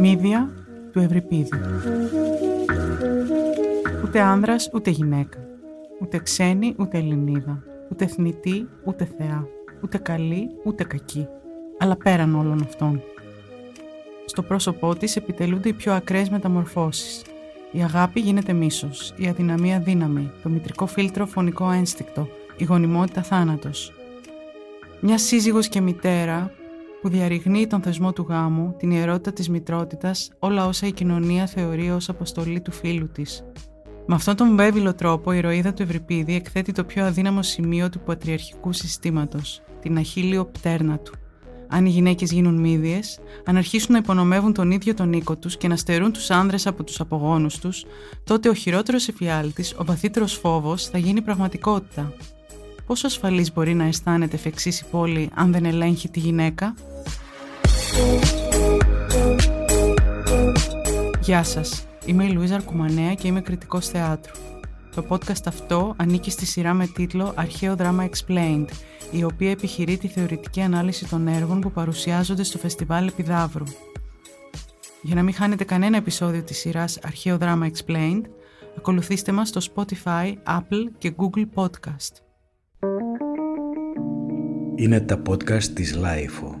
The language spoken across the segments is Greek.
Μύδια του Ευρυπίδη. Ούτε άνδρας ούτε γυναίκα. Ούτε ξένη ούτε Ελληνίδα. Ούτε θνητή ούτε θεά. Ούτε καλή ούτε κακή. Αλλά πέραν όλων αυτών. Στο πρόσωπό της επιτελούνται οι πιο ακραίες μεταμορφώσεις. Η αγάπη γίνεται μίσος, η αδυναμία δύναμη, το μητρικό φίλτρο φωνικό ένστικτο, η γονιμότητα θάνατος. Μια σύζυγος και μητέρα που διαρριγνύει τον θεσμό του γάμου, την ιερότητα της μητρότητας, όλα όσα η κοινωνία θεωρεί ως αποστολή του φίλου της. Με αυτόν τον βέβαιλο τρόπο η ηρωίδα του Ευρυπίδη εκθέτει το πιο αδύναμο σημείο του πατριαρχικού συστήματος, την αχίλιο πτέρνα του. Αν οι γυναίκες γίνουν μύδιες, αν αρχίσουν να υπονομεύουν τον ίδιο τον οίκο τους και να στερούν τους άνδρες από τους απογόνους τους, τότε ο χειρότερος εφιάλτης, ο βαθύτερος φόβος, θα γίνει πραγματικότητα. Πόσο ασφαλής μπορεί να αισθάνεται εφ' η πόλη αν δεν ελέγχει τη γυναίκα; Γεια σας, είμαι η Λουίζα Αρκουμανέα και είμαι κριτικός θεάτρου. Το podcast αυτό ανήκει στη σειρά με τίτλο «Αρχαίο δράμα Explained», η οποία επιχειρεί τη θεωρητική ανάλυση των έργων που παρουσιάζονται στο Φεστιβάλ Επιδαύρου. Για να μην χάνετε κανένα επεισόδιο της σειράς «Αρχαίο δράμα Explained», ακολουθήστε μας στο Spotify, Apple και Google Podcast. Είναι τα podcast της Lifeo.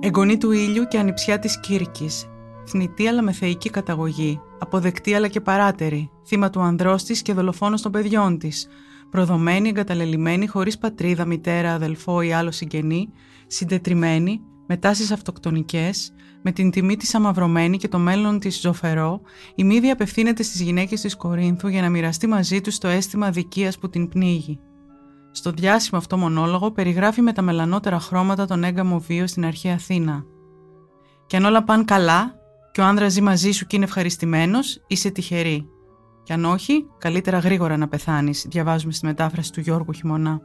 Εγγονή του ήλιου και ανιψιά της Κύρκης, θνητή αλλά με θεϊκή καταγωγή, αποδεκτή αλλά και παράτερη, θύμα του ανδρός της και δολοφόνος των παιδιών της, προδομένη, εγκαταλελειμμένη, χωρίς πατρίδα, μητέρα, αδελφό ή άλλο συγγενή, συντετριμένη, με τάσεις αυτοκτονικές, με την τιμή της αμαυρωμένη και το μέλλον της ζωφερό, η Μύδια απευθύνεται στις γυναίκες της Κορίνθου για να μοιραστεί μαζί τους το αίσθημα αδικίας που την πνίγει. Στο διάσημο αυτό μονόλογο περιγράφει με τα μελανότερα χρώματα τον έγκαμο βίο στην αρχαία Αθήνα. Και αν όλα πάνε καλά και ο άνδρας ζει μαζί σου και είναι ευχαριστημένος, είσαι τυχερή. Και αν όχι, καλύτερα γρήγορα να πεθάνεις, διαβάζουμε στη μετάφραση του Γιώργου Χειμωνά.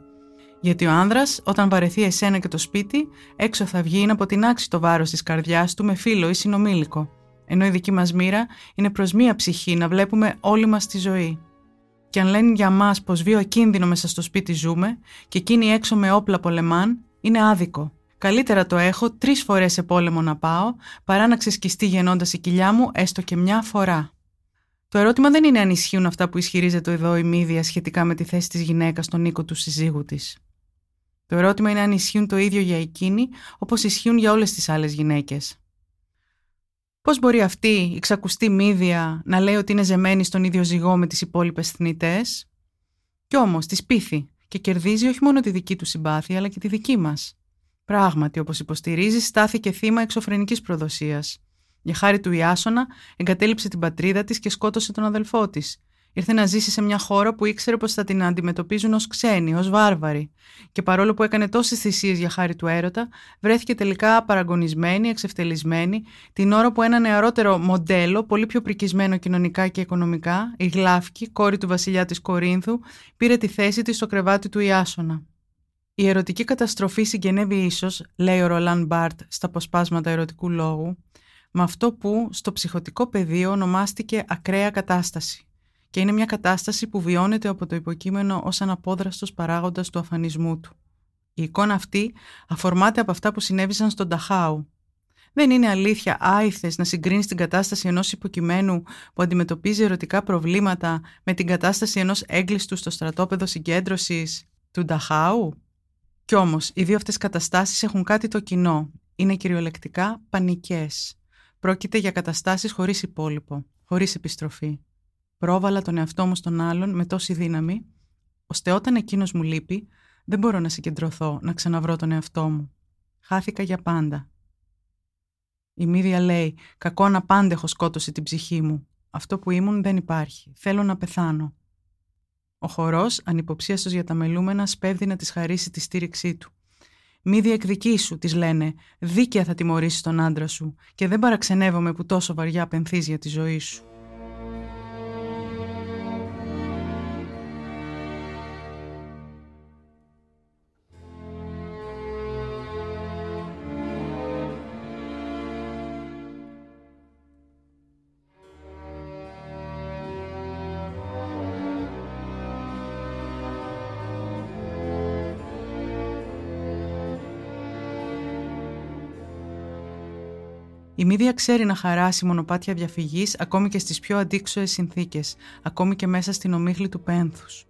Γιατί ο άνδρας, όταν βαρεθεί εσένα και το σπίτι, έξω θα βγει να αποτινάξει το βάρος της καρδιάς του με φίλο ή συνομήλικο. Ενώ η δική μας μοίρα είναι προς μία ψυχή να βλέπουμε όλη μας τη ζωή. Και αν λένε για μας πως βίο ακίνδυνο μέσα στο σπίτι ζούμε και εκείνοι έξω με όπλα πολεμάν, είναι άδικο. Καλύτερα το έχω τρεις φορές σε πόλεμο να πάω, παρά να ξεσκιστεί γεννώντας η κοιλιά μου έστω και μια φορά. Το ερώτημα δεν είναι αν ισχύουν αυτά που ισχυρίζεται εδώ η Μύδια σχετικά με τη θέση της γυναίκας στον οίκο του συζύγου της. Το ερώτημα είναι αν ισχύουν το ίδιο για εκείνη όπως ισχύουν για όλες τις άλλες γυναίκες. Πώς μπορεί αυτή η ξακουστή μύδια να λέει ότι είναι ζεμένη στον ίδιο ζυγό με τις υπόλοιπες θνητές, κι όμως τη πείθει και κερδίζει όχι μόνο τη δική του συμπάθεια, αλλά και τη δική μας. Πράγματι, όπως υποστηρίζει, στάθηκε θύμα εξωφρενικής προδοσίας. Για χάρη του Ιάσονα, εγκατέλειψε την πατρίδα της και σκότωσε τον αδελφό της, Ήρθε να ζήσει σε μια χώρα που ήξερε πως θα την αντιμετωπίζουν ως ξένοι, ως βάρβαροι. Και παρόλο που έκανε τόσες θυσίες για χάρη του έρωτα, βρέθηκε τελικά παραγωνισμένη, εξευτελισμένη, την ώρα που ένα νεαρότερο μοντέλο, πολύ πιο πρικισμένο κοινωνικά και οικονομικά, η Γλάφκη, κόρη του βασιλιά της Κορίνθου, πήρε τη θέση της στο κρεβάτι του Ιάσονα. Η ερωτική καταστροφή συγγενεύει ίσως, λέει ο Ρολάν Μπάρτ στα αποσπάσματα ερωτικού λόγου, με αυτό που στο ψυχοτικό πεδίο ονομάστηκε ακραία κατάσταση και είναι μια κατάσταση που βιώνεται από το υποκείμενο ως αναπόδραστος παράγοντας του αφανισμού του. Η εικόνα αυτή αφορμάται από αυτά που συνέβησαν στον Ταχάου. Δεν είναι αλήθεια άηθες να συγκρίνεις την κατάσταση ενός υποκειμένου που αντιμετωπίζει ερωτικά προβλήματα με την κατάσταση ενός έγκλειστου στο στρατόπεδο συγκέντρωσης του Νταχάου. Κι όμως, οι δύο αυτές καταστάσεις έχουν κάτι το κοινό. Είναι κυριολεκτικά πανικές. Πρόκειται για καταστάσεις χωρίς υπόλοιπο, χωρίς επιστροφή. Πρόβαλα τον εαυτό μου στον άλλον με τόση δύναμη, ώστε όταν εκείνος μου λείπει, δεν μπορώ να συγκεντρωθώ, να ξαναβρω τον εαυτό μου. Χάθηκα για πάντα. Η Μύρια λέει: Κακό να πάντα έχω σκότωσε την ψυχή μου. Αυτό που ήμουν δεν υπάρχει. Θέλω να πεθάνω. Ο χορός, ανυποψίαστος για τα μελούμενα, σπέβδει να της χαρίσει τη στήριξή του. Μη διεκδικήσου, της λένε. Δίκαια θα τιμωρήσεις τον άντρα σου, και δεν παραξενεύομαι που τόσο βαριά πενθεί για τη ζωή σου. Η Μύδια ξέρει να χαράσει μονοπάτια διαφυγής ακόμη και στις πιο αντίξωες συνθήκες, ακόμη και μέσα στην ομίχλη του πένθους.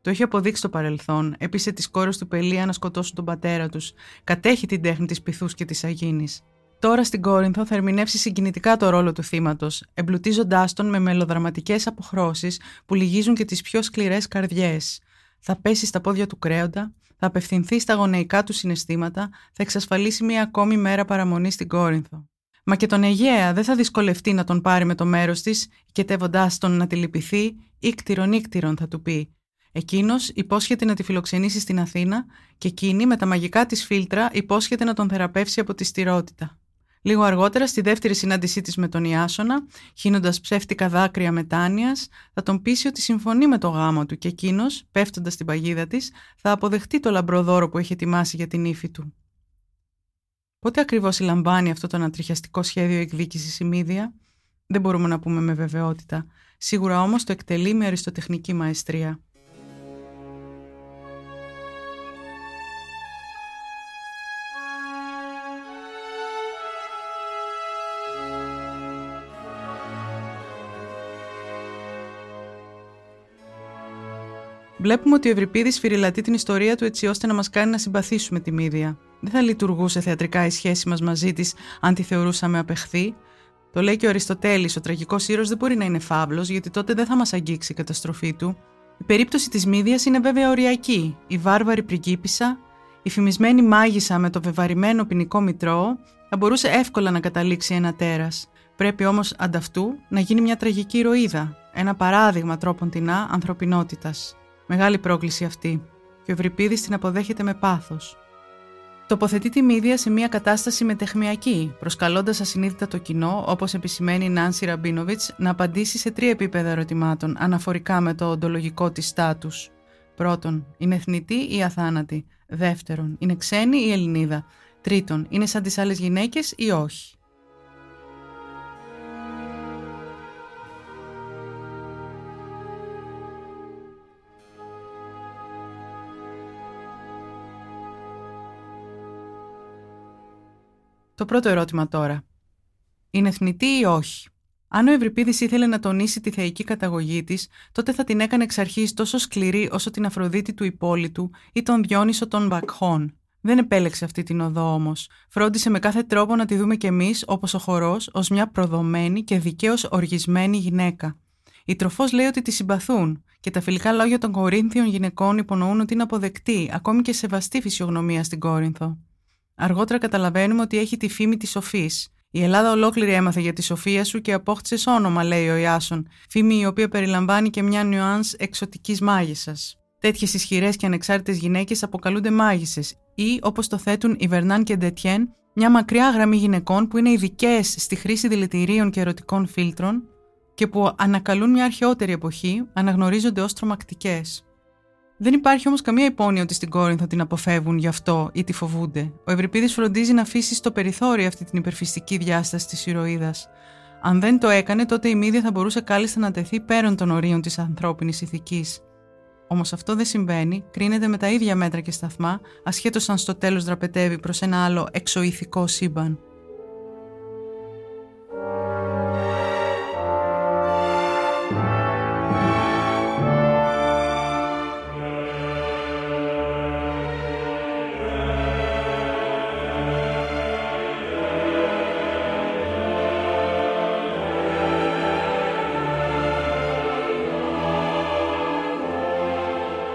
Το έχει αποδείξει στο παρελθόν, έπεισε τις κόρες του Πελία να σκοτώσουν τον πατέρα τους, κατέχει την τέχνη της πυθούς και της Αγίνης. Τώρα στην Κόρινθο θα ερμηνεύσει συγκινητικά το ρόλο του θύματος, εμπλουτίζοντάς τον με μελοδραματικές αποχρώσεις που λυγίζουν και τις πιο σκληρές καρδιές. Θα πέσει στα πόδια του κρέοντα, θα απευθυνθεί στα γονεϊκά του συναισθήματα, θα εξασφαλίσει μια ακόμη μέρα παραμονή στην Κόρινθο. Μα και τον Αιγαία δεν θα δυσκολευτεί να τον πάρει με το μέρος της, οικετεύοντά τον να τη λυπηθεί, ίκτηρον ίκτηρον θα του πει. Εκείνος υπόσχεται να τη φιλοξενήσει στην Αθήνα και εκείνη με τα μαγικά της φίλτρα υπόσχεται να τον θεραπεύσει από τη στηρότητα. Λίγο αργότερα, στη δεύτερη συνάντησή της με τον Ιάσονα, χύνοντας ψεύτικα δάκρυα μετάνοιας, θα τον πείσει ότι συμφωνεί με το γάμο του και εκείνος, πέφτοντας στην παγίδα της, θα αποδεχτεί το λαμπροδόρο που έχει ετοιμάσει για την ύφη του. Πότε ακριβώς λαμβάνει αυτό το ανατριχιαστικό σχέδιο εκδίκησης η Μύδια, δεν μπορούμε να πούμε με βεβαιότητα. Σίγουρα όμως το εκτελεί με αριστοτεχνική μαεστρία. Βλέπουμε ότι ο Ευρυπίδης φυριλατεί την ιστορία του έτσι ώστε να μας κάνει να συμπαθήσουμε τη Μύδια. Δεν θα λειτουργούσε θεατρικά η σχέση μας μαζί της αν τη θεωρούσαμε απεχθή. Το λέει και ο Αριστοτέλης: Ο τραγικός ήρωας δεν μπορεί να είναι φαύλος, γιατί τότε δεν θα μας αγγίξει η καταστροφή του. Η περίπτωση της Μύδιας είναι βέβαια οριακή. Η βάρβαρη πριγκίπισσα, η φημισμένη μάγισσα με το βεβαρημένο ποινικό μητρό, θα μπορούσε εύκολα να καταλήξει ένα τέρας. Πρέπει όμως ανταυτού να γίνει μια τραγική ηρωίδα, ένα παράδειγμα τρόπον τεινά ανθρωπινότητας. Μεγάλη πρόκληση αυτή, και ο Ευρυπίδης την αποδέχεται με πάθος. Τοποθετεί τη Μύδια σε μια κατάσταση μετεχμιακή, προσκαλώντας ασυνείδητα το κοινό, όπως επισημαίνει η Νάνση Ραμπίνοβιτς, να απαντήσει σε τρία επίπεδα ερωτημάτων αναφορικά με το οντολογικό της στάτους. Πρώτον, είναι εθνητή ή αθάνατη; Δεύτερον, είναι ξένη ή Ελληνίδα; Τρίτον, είναι σαν τις άλλες γυναίκες ή όχι; Το πρώτο ερώτημα τώρα. Είναι εθνητή ή όχι; Αν ο Ευρυπίδης ήθελε να τονίσει τη θεϊκή καταγωγή της, τότε θα την έκανε εξ αρχής τόσο σκληρή όσο την Αφροδίτη του Υπόλοιπου ή τον Διόνυσο των Βακχών. Δεν επέλεξε αυτή την οδό όμως. Φρόντισε με κάθε τρόπο να τη δούμε κι εμείς, όπως ο χορός, ως μια προδομένη και δικαίως οργισμένη γυναίκα. Η τροφός λέει ότι τη συμπαθούν και τα φιλικά λόγια των Κορίνθιων γυναικών υπονοούν ότι είναι αποδεκτή, ακόμη και σεβαστή φυσιογνωμία στην Κόρινθο. Αργότερα καταλαβαίνουμε ότι έχει τη φήμη της Σοφής. Η Ελλάδα ολόκληρη έμαθε για τη σοφία σου και απόκτησε όνομα, λέει ο Ιάσον, φήμη η οποία περιλαμβάνει και μια νουάν εξωτικής μάγισσας. Τέτοιες ισχυρές και ανεξάρτητες γυναίκες αποκαλούνται μάγισσες ή, όπως το θέτουν οι Βερνάν και Ντετιέν, μια μακριά γραμμή γυναικών που είναι ειδικές στη χρήση δηλητηρίων και ερωτικών φίλτρων και που ανακαλούν μια αρχαιότερη εποχή, αναγνωρίζονται ως τρομακτικές. Δεν υπάρχει όμως καμία υπόνοια ότι στην Κόρινθο την αποφεύγουν γι' αυτό ή τη φοβούνται. Ο Ευρυπίδης φροντίζει να αφήσει στο περιθώριο αυτή την υπερφυστική διάσταση της ηρωίδας. Αν δεν το έκανε, τότε η Μύδια θα μπορούσε κάλλιστα να τεθεί πέραν των ορίων της ανθρώπινης ηθικής. Όμως αυτό δεν συμβαίνει, κρίνεται με τα ίδια μέτρα και σταθμά, ασχέτως αν στο τέλος δραπετεύει προς ένα άλλο εξοηθικό σύμπαν.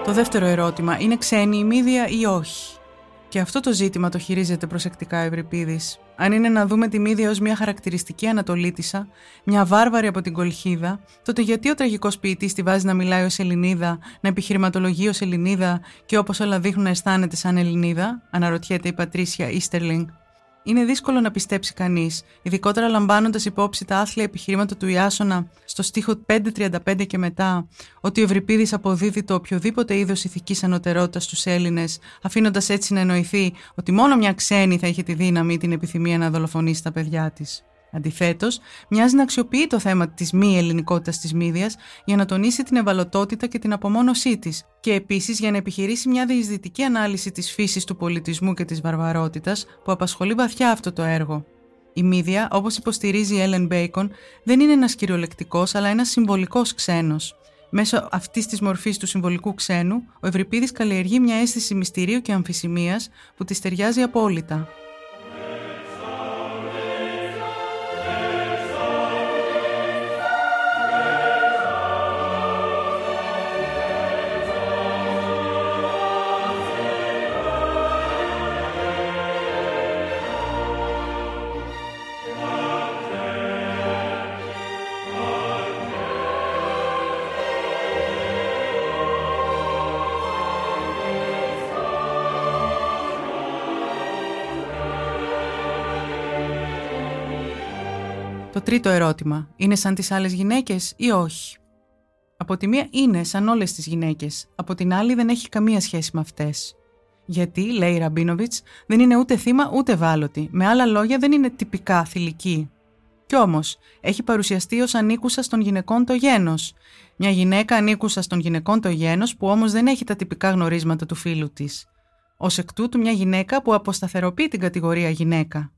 Το δεύτερο ερώτημα, είναι ξένη η Μύδια ή όχι; Και αυτό το ζήτημα το χειρίζεται προσεκτικά ο Ευρυπίδης. Αν είναι να δούμε τη Μύδια ως μια χαρακτηριστική Ανατολίτησα, μια βάρβαρη από την Κολχίδα, τότε γιατί ο τραγικός ποιητής τη βάζει να μιλάει ως Ελληνίδα, να επιχειρηματολογεί ως Ελληνίδα και όπως όλα δείχνουν να αισθάνεται σαν Ελληνίδα, αναρωτιέται η Πατρίσια Ίστερλινγκ. Είναι δύσκολο να πιστέψει κανείς, ειδικότερα λαμβάνοντας υπόψη τα άθλια επιχειρήματα του Ιάσονα στο στίχο 5.35 και μετά, ότι ο Ευρυπίδη αποδίδει το οποιοδήποτε είδος ηθικής ανωτερότητας στους Έλληνες, αφήνοντας έτσι να εννοηθεί ότι μόνο μια ξένη θα είχε τη δύναμη ή την επιθυμία να δολοφονήσει τα παιδιά της. Αντιθέτως, μοιάζει να αξιοποιεί το θέμα της μη ελληνικότητας της Μύδιας για να τονίσει την ευαλωτότητα και την απομόνωσή της, και επίσης για να επιχειρήσει μια διεισδυτική ανάλυση της φύσης του πολιτισμού και της βαρβαρότητας που απασχολεί βαθιά αυτό το έργο. Η μύδια, όπως υποστηρίζει η Έλεν Μπέικον, δεν είναι ένας κυριολεκτικός αλλά ένας συμβολικός ξένος. Μέσω αυτής της μορφής του συμβολικού ξένου, ο Ευρυπίδης καλλιεργεί μια αίσθηση μυστηρίου και αμφισημίας που της ταιριάζει απόλυτα. Το τρίτο ερώτημα. Είναι σαν τις άλλες γυναίκες ή όχι; Από τη μία είναι σαν όλες τις γυναίκες. Από την άλλη δεν έχει καμία σχέση με αυτές. Γιατί, λέει η Ραμπίνοβιτς, δεν είναι ούτε θύμα ούτε βάλωτη. Με άλλα λόγια δεν είναι τυπικά θηλυκή. Κι όμως, έχει παρουσιαστεί ως ανήκουσα στον γυναικών το γένος. Μια γυναίκα ανήκουσα στον γυναικών το γένος που όμως δεν έχει τα τυπικά γνωρίσματα του φίλου της. Ω εκ τούτου μια γυναίκα που αποσταθεροποιεί την κατηγορία γυναίκα.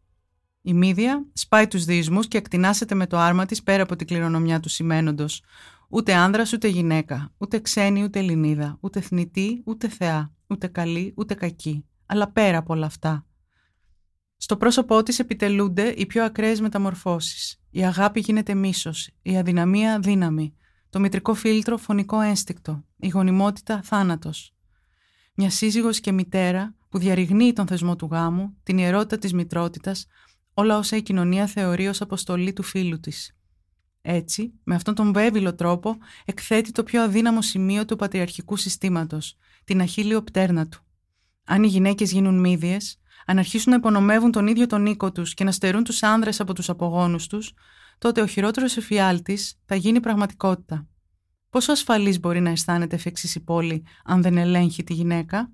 Η μύδια σπάει τους δυσμούς και εκτινάσεται με το άρμα της πέρα από την κληρονομιά του σημαίνοντος. Ούτε άνδρας ούτε γυναίκα, ούτε ξένη ούτε Ελληνίδα, ούτε θνητή ούτε θεά, ούτε καλή ούτε κακή. Αλλά πέρα από όλα αυτά. Στο πρόσωπό της επιτελούνται οι πιο ακραίες μεταμορφώσεις. Η αγάπη γίνεται μίσος, η αδυναμία δύναμη, το μητρικό φίλτρο φωνικό ένστικτο, η γονιμότητα θάνατος. Μια σύζυγος και μητέρα που διαρριγνύει τον θεσμό του γάμου, την ιερότητα της μητρότητας, όλα όσα η κοινωνία θεωρεί ως αποστολή του φίλου της. Έτσι, με αυτόν τον βέβαιλο τρόπο, εκθέτει το πιο αδύναμο σημείο του πατριαρχικού συστήματος, την αχίλιο πτέρνα του. Αν οι γυναίκες γίνουν μύδιες, αν αρχίσουν να υπονομεύουν τον ίδιο τον οίκο τους και να στερούν τους άνδρες από τους απογόνους τους, τότε ο χειρότερος εφιάλτης θα γίνει πραγματικότητα. Πόσο ασφαλής μπορεί να αισθάνεται εφ' η πόλη αν δεν ελέγχει τη γυναίκα;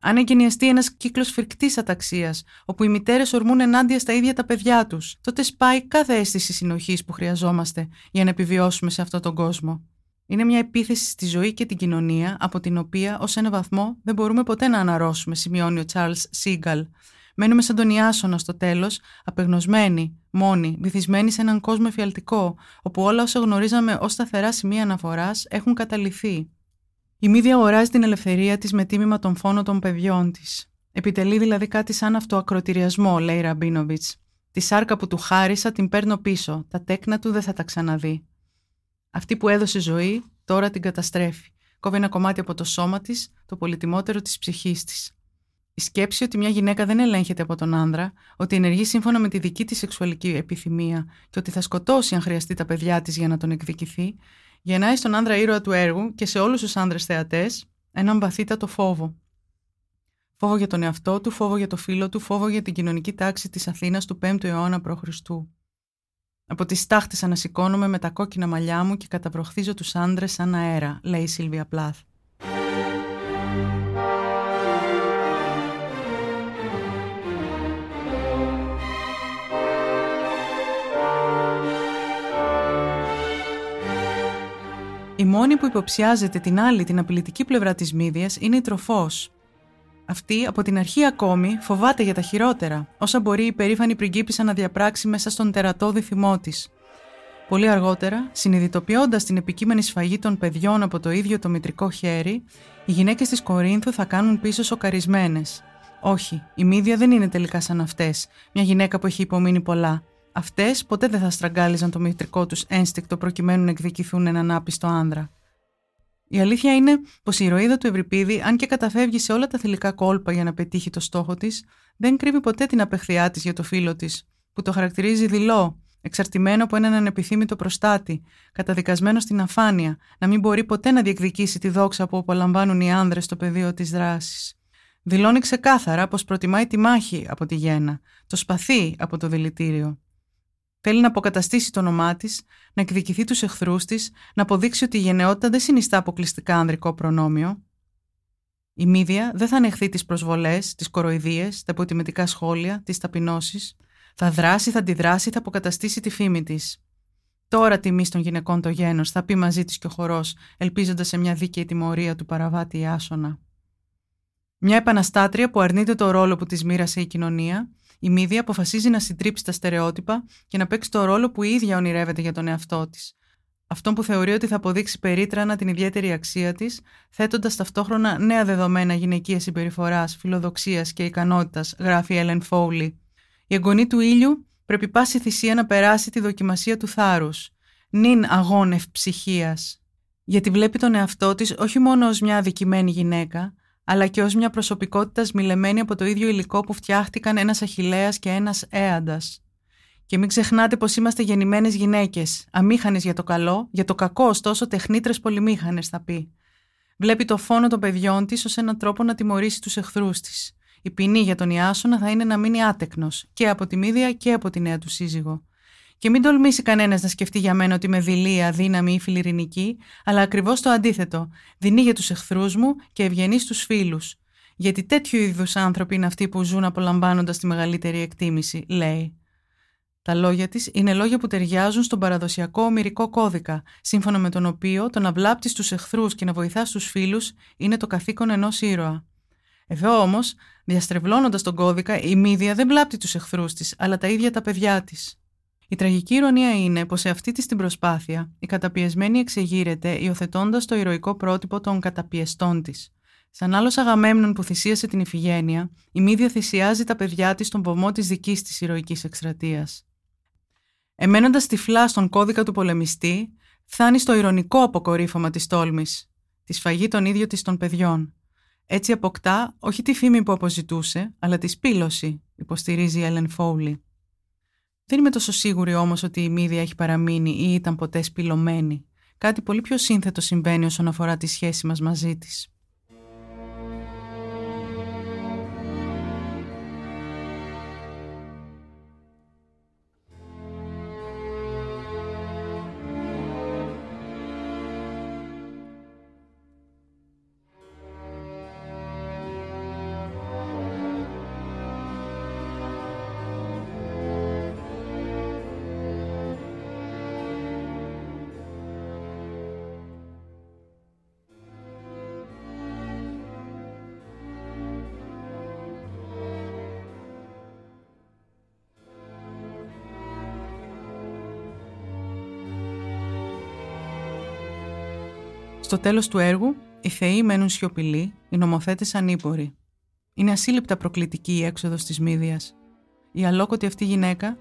Αν εγκαινιαστεί ένας κύκλος φρικτής αταξίας, όπου οι μητέρες ορμούν ενάντια στα ίδια τα παιδιά τους, τότε σπάει κάθε αίσθηση συνοχής που χρειαζόμαστε για να επιβιώσουμε σε αυτόν τον κόσμο. Είναι μια επίθεση στη ζωή και την κοινωνία, από την οποία ως ένα βαθμό δεν μπορούμε ποτέ να αναρρώσουμε, σημειώνει ο Τσάρλ Σίγκαλ. Μένουμε σαν τον Ιάσονα στο τέλος, απεγνωσμένοι, μόνοι, βυθισμένοι σε έναν κόσμο εφιαλτικό, όπου όλα όσα γνωρίζαμε ως σταθερά σημεία αναφοράς έχουν καταληθεί. Η μύδια αγοράζει την ελευθερία της με τίμημα τον φόνο των παιδιών της. Επιτελεί δηλαδή κάτι σαν αυτοακροτηριασμό, λέει Ραμπίνοβιτς. Τη σάρκα που του χάρισα την παίρνω πίσω. Τα τέκνα του δεν θα τα ξαναδεί. Αυτή που έδωσε ζωή, τώρα την καταστρέφει. Κόβει ένα κομμάτι από το σώμα της, το πολυτιμότερο της ψυχής της. Η σκέψη ότι μια γυναίκα δεν ελέγχεται από τον άνδρα, ότι ενεργεί σύμφωνα με τη δική της σεξουαλική επιθυμία και ότι θα σκοτώσει αν χρειαστεί τα παιδιά της για να τον εκδικηθεί, γεννάει στον άνδρα ήρωα του έργου και σε όλους τους άνδρες θεατές έναν βαθύτατο φόβο. Φόβο για τον εαυτό του, φόβο για το φίλο του, φόβο για την κοινωνική τάξη της Αθήνας του 5ου αιώνα π.Χ. Από τις τάχτες ανασηκώνομαι με τα κόκκινα μαλλιά μου και καταβροχθίζω τους άνδρες σαν αέρα, λέει η Σίλβια Πλάθ. Η μόνη που υποψιάζεται την άλλη την απειλητική πλευρά της μύδιας είναι η τροφός. Αυτή από την αρχή ακόμη φοβάται για τα χειρότερα, όσα μπορεί η περήφανη πριγκίπισσα να διαπράξει μέσα στον τερατώδη θυμό της. Πολύ αργότερα, συνειδητοποιώντας την επικείμενη σφαγή των παιδιών από το ίδιο το μητρικό χέρι, οι γυναίκες της Κορίνθου θα κάνουν πίσω σοκαρισμένες. Όχι, η μύδια δεν είναι τελικά σαν αυτές, μια γυναίκα που έχει υπομείνει πολλά. Αυτές ποτέ δεν θα στραγγάλιζαν το μητρικό τους ένστικτο προκειμένου να εκδικηθούν έναν άπιστο άνδρα. Η αλήθεια είναι πως η ηρωίδα του Ευρυπίδη, αν και καταφεύγει σε όλα τα θηλυκά κόλπα για να πετύχει το στόχο της, δεν κρύβει ποτέ την απεχθειά της για το φίλο της, που το χαρακτηρίζει δειλό, εξαρτημένο από έναν ανεπιθύμητο προστάτη, καταδικασμένο στην αφάνεια, να μην μπορεί ποτέ να διεκδικήσει τη δόξα που απολαμβάνουν οι άνδρες στο πεδίο της δράσης. Δηλώνει ξεκάθαρα πως προτιμάει τη μάχη από τη γέννα, το σπαθί από το δηλητήριο. Θέλει να αποκαταστήσει το όνομά της, να εκδικηθεί τους εχθρούς της, να αποδείξει ότι η γενναιότητα δεν συνιστά αποκλειστικά ανδρικό προνόμιο. Η μύδια δεν θα ανεχθεί τις προσβολές, τις κοροϊδίες, τα υποτιμητικά σχόλια, τις ταπεινώσεις. Θα δράσει, θα αντιδράσει, θα αποκαταστήσει τη φήμη της. Τώρα τιμή των γυναικών το γένος, θα πει μαζί της και ο χορός, ελπίζοντας σε μια δίκαιη τιμωρία του παραβάτη Άσονα. Μια επαναστάτρια που αρνείται το ρόλο που της μοίρασε η κοινωνία Η Μύδια αποφασίζει να συντρίψει τα στερεότυπα και να παίξει το ρόλο που η ίδια ονειρεύεται για τον εαυτό της. Αυτό που θεωρεί ότι θα αποδείξει περίτρανα την ιδιαίτερη αξία της, θέτοντας ταυτόχρονα νέα δεδομένα γυναικείας συμπεριφοράς, φιλοδοξίας και ικανότητας, γράφει η Έλεν Φόουλι. Η εγγονή του ήλιου πρέπει πάση θυσία να περάσει τη δοκιμασία του θάρρους. Νυν αγώνευ ψυχίας. Γιατί βλέπει τον εαυτό της όχι μόνο ως μια αδικημένη γυναίκα, αλλά και ως μια προσωπικότητα σμιλεμένη από το ίδιο υλικό που φτιάχτηκαν ένας Αχηλέα και ένας Έαντας. Και μην ξεχνάτε πως είμαστε γεννημένες γυναίκες, αμήχανες για το καλό, για το κακό, ωστόσο τεχνίτρες πολυμήχανες, θα πει. Βλέπει το φόνο των παιδιών της ως έναν τρόπο να τιμωρήσει τους εχθρούς της. Η ποινή για τον Ιάσονα θα είναι να μείνει άτεκνος και από τη Μύδια και από τη νέα του σύζυγο. Και μην τολμήσει κανένας να σκεφτεί για μένα ότι είμαι δειλή, αδύναμη ή φιλιρινική, αλλά ακριβώς το αντίθετο. Δεινή για τους εχθρούς μου και ευγενή στους φίλους. Γιατί τέτοιου είδους άνθρωποι είναι αυτοί που ζουν απολαμβάνοντας τη μεγαλύτερη εκτίμηση, λέει. Τα λόγια της είναι λόγια που ταιριάζουν στον παραδοσιακό ομυρικό κώδικα, σύμφωνα με τον οποίο το να βλάπτεις τους εχθρούς και να βοηθάς τους φίλους είναι το καθήκον ενός ήρωα. Εδώ όμως, διαστρεβλώνοντας τον κώδικα, η Μύδια δεν βλάπτει τους εχθρούς της, αλλά τα ίδια τα παιδιά της. Η τραγική ηρωνία είναι πως σε αυτή τη την προσπάθεια η καταπιεσμένη εξεγείρεται υιοθετώντας το ηρωικό πρότυπο των καταπιεστών της. Σαν άλλος Αγαμέμνων που θυσίασε την Ιφηγένεια, η Μύδια θυσιάζει τα παιδιά της στον βωμό της δικής της ηρωικής εκστρατείας. Εμένοντας τυφλά στον κώδικα του πολεμιστή, φτάνει στο ηρωνικό αποκορύφωμα της τόλμης, τη σφαγή των ίδιων της των παιδιών. Έτσι αποκτά όχι τη φήμη που αποζητούσε, αλλά τη σπήλωση, υποστηρίζει η Έλεν Φόουλι. Δεν είμαι τόσο σίγουρη όμως ότι η Μύδια έχει παραμείνει ή ήταν ποτέ σπηλωμένη. Κάτι πολύ πιο σύνθετο συμβαίνει όσον αφορά τη σχέση μας μαζί της. Στο τέλος του έργου, οι θεοί μένουν σιωπηλοί, οι νομοθέτες ανήποροι. Είναι ασύλληπτα προκλητική η έξοδος της Μύδιας. Η αλόκοτη αυτή γυναίκα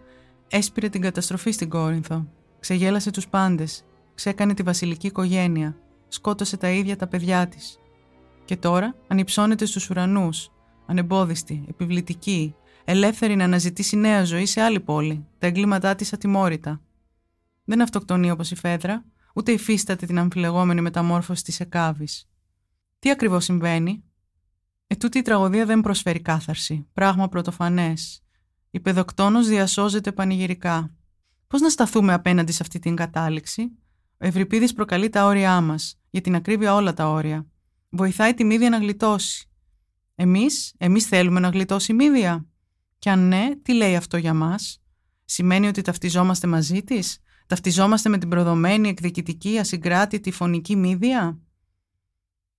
έσπηρε την καταστροφή στην Κόρινθο, ξεγέλασε τους πάντες, ξέκανε τη βασιλική οικογένεια, σκότωσε τα ίδια τα παιδιά της. Και τώρα ανυψώνεται στους ουρανούς, ανεμπόδιστη, επιβλητική, ελεύθερη να αναζητήσει νέα ζωή σε άλλη πόλη, τα εγκλήματά της ατιμόρυτα. Δεν αυτοκτονεί όπως η Φέδρα, ούτε υφίσταται την αμφιλεγόμενη μεταμόρφωση της εκάβης. Τι ακριβώς συμβαίνει; Ετούτη η τραγωδία δεν προσφέρει κάθαρση, πράγμα πρωτοφανές. Η παιδοκτόνος διασώζεται πανηγυρικά. Πώς να σταθούμε απέναντι σε αυτή την κατάληξη; Ο Ευρυπίδης προκαλεί τα όρια μας, για την ακρίβεια όλα τα όρια. Βοηθάει τη μύδια να γλιτώσει. Εμείς, εμείς θέλουμε να γλιτώσει η μύδια. Και αν ναι, τι λέει αυτό για μας; Σημαίνει ότι ταυτιζόμαστε μαζί της, Ταυτιζόμαστε με την προδομένη, εκδικητική, ασυγκράτητη, φωνική μύδια;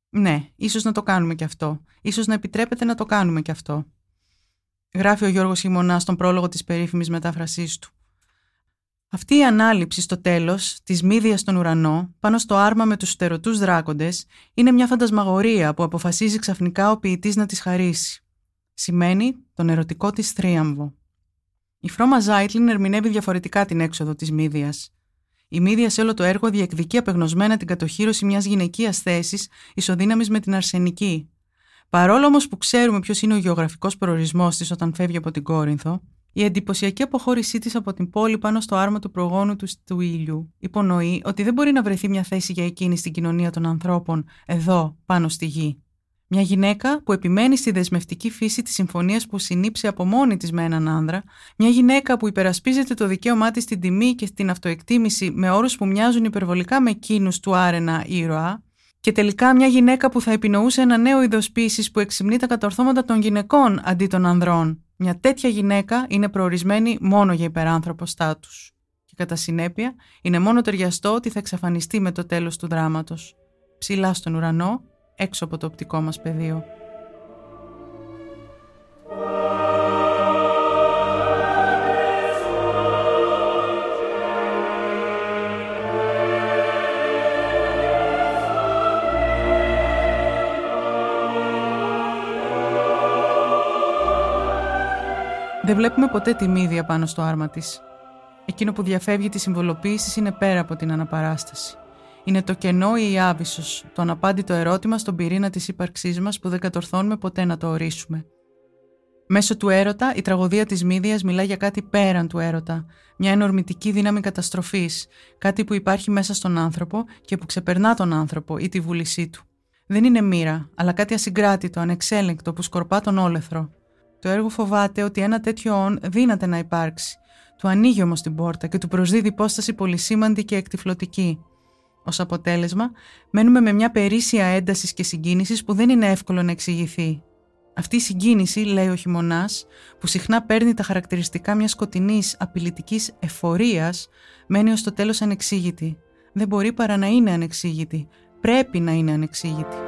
Ναι, ίσως να το κάνουμε κι αυτό. Ίσως να επιτρέπεται να το κάνουμε κι αυτό. Γράφει ο Γιώργος Χιμωνά στον πρόλογο της περίφημης μετάφρασής του. Αυτή η ανάληψη στο τέλος της μύδιας στον ουρανό, πάνω στο άρμα με τους στερωτούς δράκοντες, είναι μια φαντασμαγορία που αποφασίζει ξαφνικά ο ποιητής να της χαρίσει. Σημαίνει τον ερωτικό της θρίαμβο. Η Φρώμα Ζάιτλιν ερμηνεύει διαφορετικά την έξοδο της Μύδιας. Η Μύδια σε όλο το έργο διεκδικεί απεγνωσμένα την κατοχήρωση μιας γυναικείας θέσης ισοδύναμης με την αρσενική. Παρόλο όμως που ξέρουμε ποιος είναι ο γεωγραφικός προορισμός της όταν φεύγει από την Κόρινθο, η εντυπωσιακή αποχώρησή της από την πόλη πάνω στο άρμα του προγόνου του του ήλιου υπονοεί ότι δεν μπορεί να βρεθεί μια θέση για εκείνη στην κοινωνία των ανθρώπων εδώ, πάνω στη γη. Μια γυναίκα που επιμένει στη δεσμευτική φύση της συμφωνίας που συνήψει από μόνη της με έναν άνδρα, μια γυναίκα που υπερασπίζεται το δικαίωμά της στην τιμή και στην αυτοεκτίμηση με όρους που μοιάζουν υπερβολικά με εκείνους του άρενα ήρωα, και τελικά μια γυναίκα που θα επινοούσε ένα νέο είδος πίσης που εξυμνεί τα κατορθώματα των γυναικών αντί των ανδρών. Μια τέτοια γυναίκα είναι προορισμένη μόνο για υπεράνθρωπο στάτου. Και κατά συνέπεια, είναι μόνο ταιριαστό ότι θα εξαφανιστεί με το τέλος του δράματος. Ψηλά στον ουρανό, έξω από το οπτικό μας πεδίο. Δεν βλέπουμε ποτέ τη μύδια πάνω στο άρμα της. Εκείνο που διαφεύγει της συμβολοποίησης είναι πέρα από την αναπαράσταση. Είναι το κενό ή η άβυσος, το αναπάντητο ερώτημα στον πυρήνα της ύπαρξής μας που δεν κατορθώνουμε ποτέ να το ορίσουμε. Μέσω του έρωτα, η τραγωδία της Μύδιας μιλά για κάτι πέραν του έρωτα, μια ενορμητική δύναμη καταστροφής, κάτι που υπάρχει μέσα στον άνθρωπο και που ξεπερνά τον άνθρωπο ή τη βούλησή του. Δεν είναι μοίρα, αλλά κάτι ασυγκράτητο, ανεξέλεγκτο που σκορπά τον όλεθρο. Το έργο φοβάται ότι ένα τέτοιο όν δύναται να υπάρξει. Του ανοίγει όμως την πόρτα και του προσδίδει υπόσταση πολυσήμαντη και εκτιφλωτική. Ω αποτέλεσμα, μένουμε με μια περίσσια έντασης και συγκίνησης που δεν είναι εύκολο να εξηγηθεί. Αυτή η συγκίνηση, λέει ο χειμωνάς, που συχνά παίρνει τα χαρακτηριστικά μιας σκοτεινής, απειλητικής εφορίας, μένει ως το τέλος ανεξήγητη. Δεν μπορεί παρά να είναι ανεξήγητη. Πρέπει να είναι ανεξήγητη.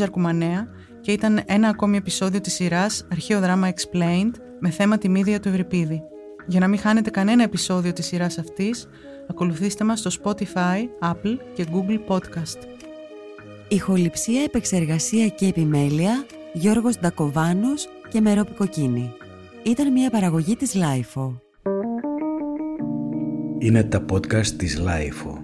Λουίζα Αρκουμανέα και ήταν ένα ακόμη επεισόδιο της σειράς Αρχαίο Δράμα Explained με θέμα τη μύδια του Ευρυπίδη. Για να μην χάνετε κανένα επεισόδιο της σειράς αυτής, ακολουθήστε μας στο Spotify, Apple και Google Podcast. Ηχοληψία, επεξεργασία και επιμέλεια, Γιώργος Ντακοβάνος και Μερόπη Κοκκίνη. Ήταν μια παραγωγή της Lifeo. Είναι τα podcast της Lifeo.